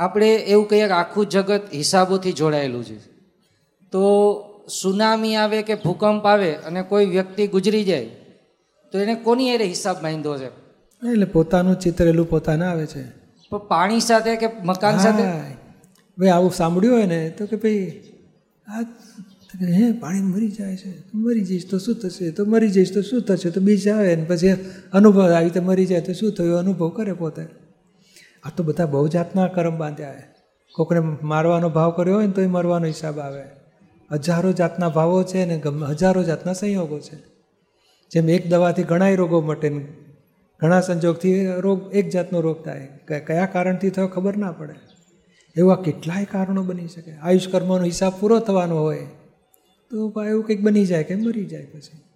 આપણે એવું કહીએ કે આખું જગત હિસાબોથી જોડાયેલું છે. તો સુનામી આવે કે ભૂકંપ આવે અને કોઈ વ્યક્તિ ગુજરી જાય તો એને કોની એરે હિસાબ માંડ્યો છે? એટલે પોતાનું ચિતરેલું પોતાને આવે છે. પણ પાણી સાથે કે મકાન સાથે. ભાઈ આવું સાંભળ્યું હોય ને તો કે ભાઈ આ હે પાણી મરી જાય છે મરી જઈશ તો શું થશે? તો મરી જઈશ તો શું થશે? તો બીજ આવે ને પછી અનુભવ આવી રીતે મરી જાય તો શું થયું? અનુભવ કરે પોતે. આ તો બધા બહુ જાતના કર્મ બાંધ્યા છે કોકને મારવાનો ભાવ કર્યો હોય ને તોય મરવાનો હિસાબ આવે. હજારો જાતના ભાવો છે ને હજારો જાતના સંયોગો છે. જેમ એક દવાથી ઘણાય રોગો મટે ઘણા સંજોગથી રોગ એક જાતનો રોગ થાય. કયા કારણથી થયો ખબર ના પડે. એવા કેટલાય કારણો બની શકે. આયુષ કર્મનો હિસાબ પૂરો થવાનો હોય તો એવું કંઈક બની જાય કે મરી જાય પછી.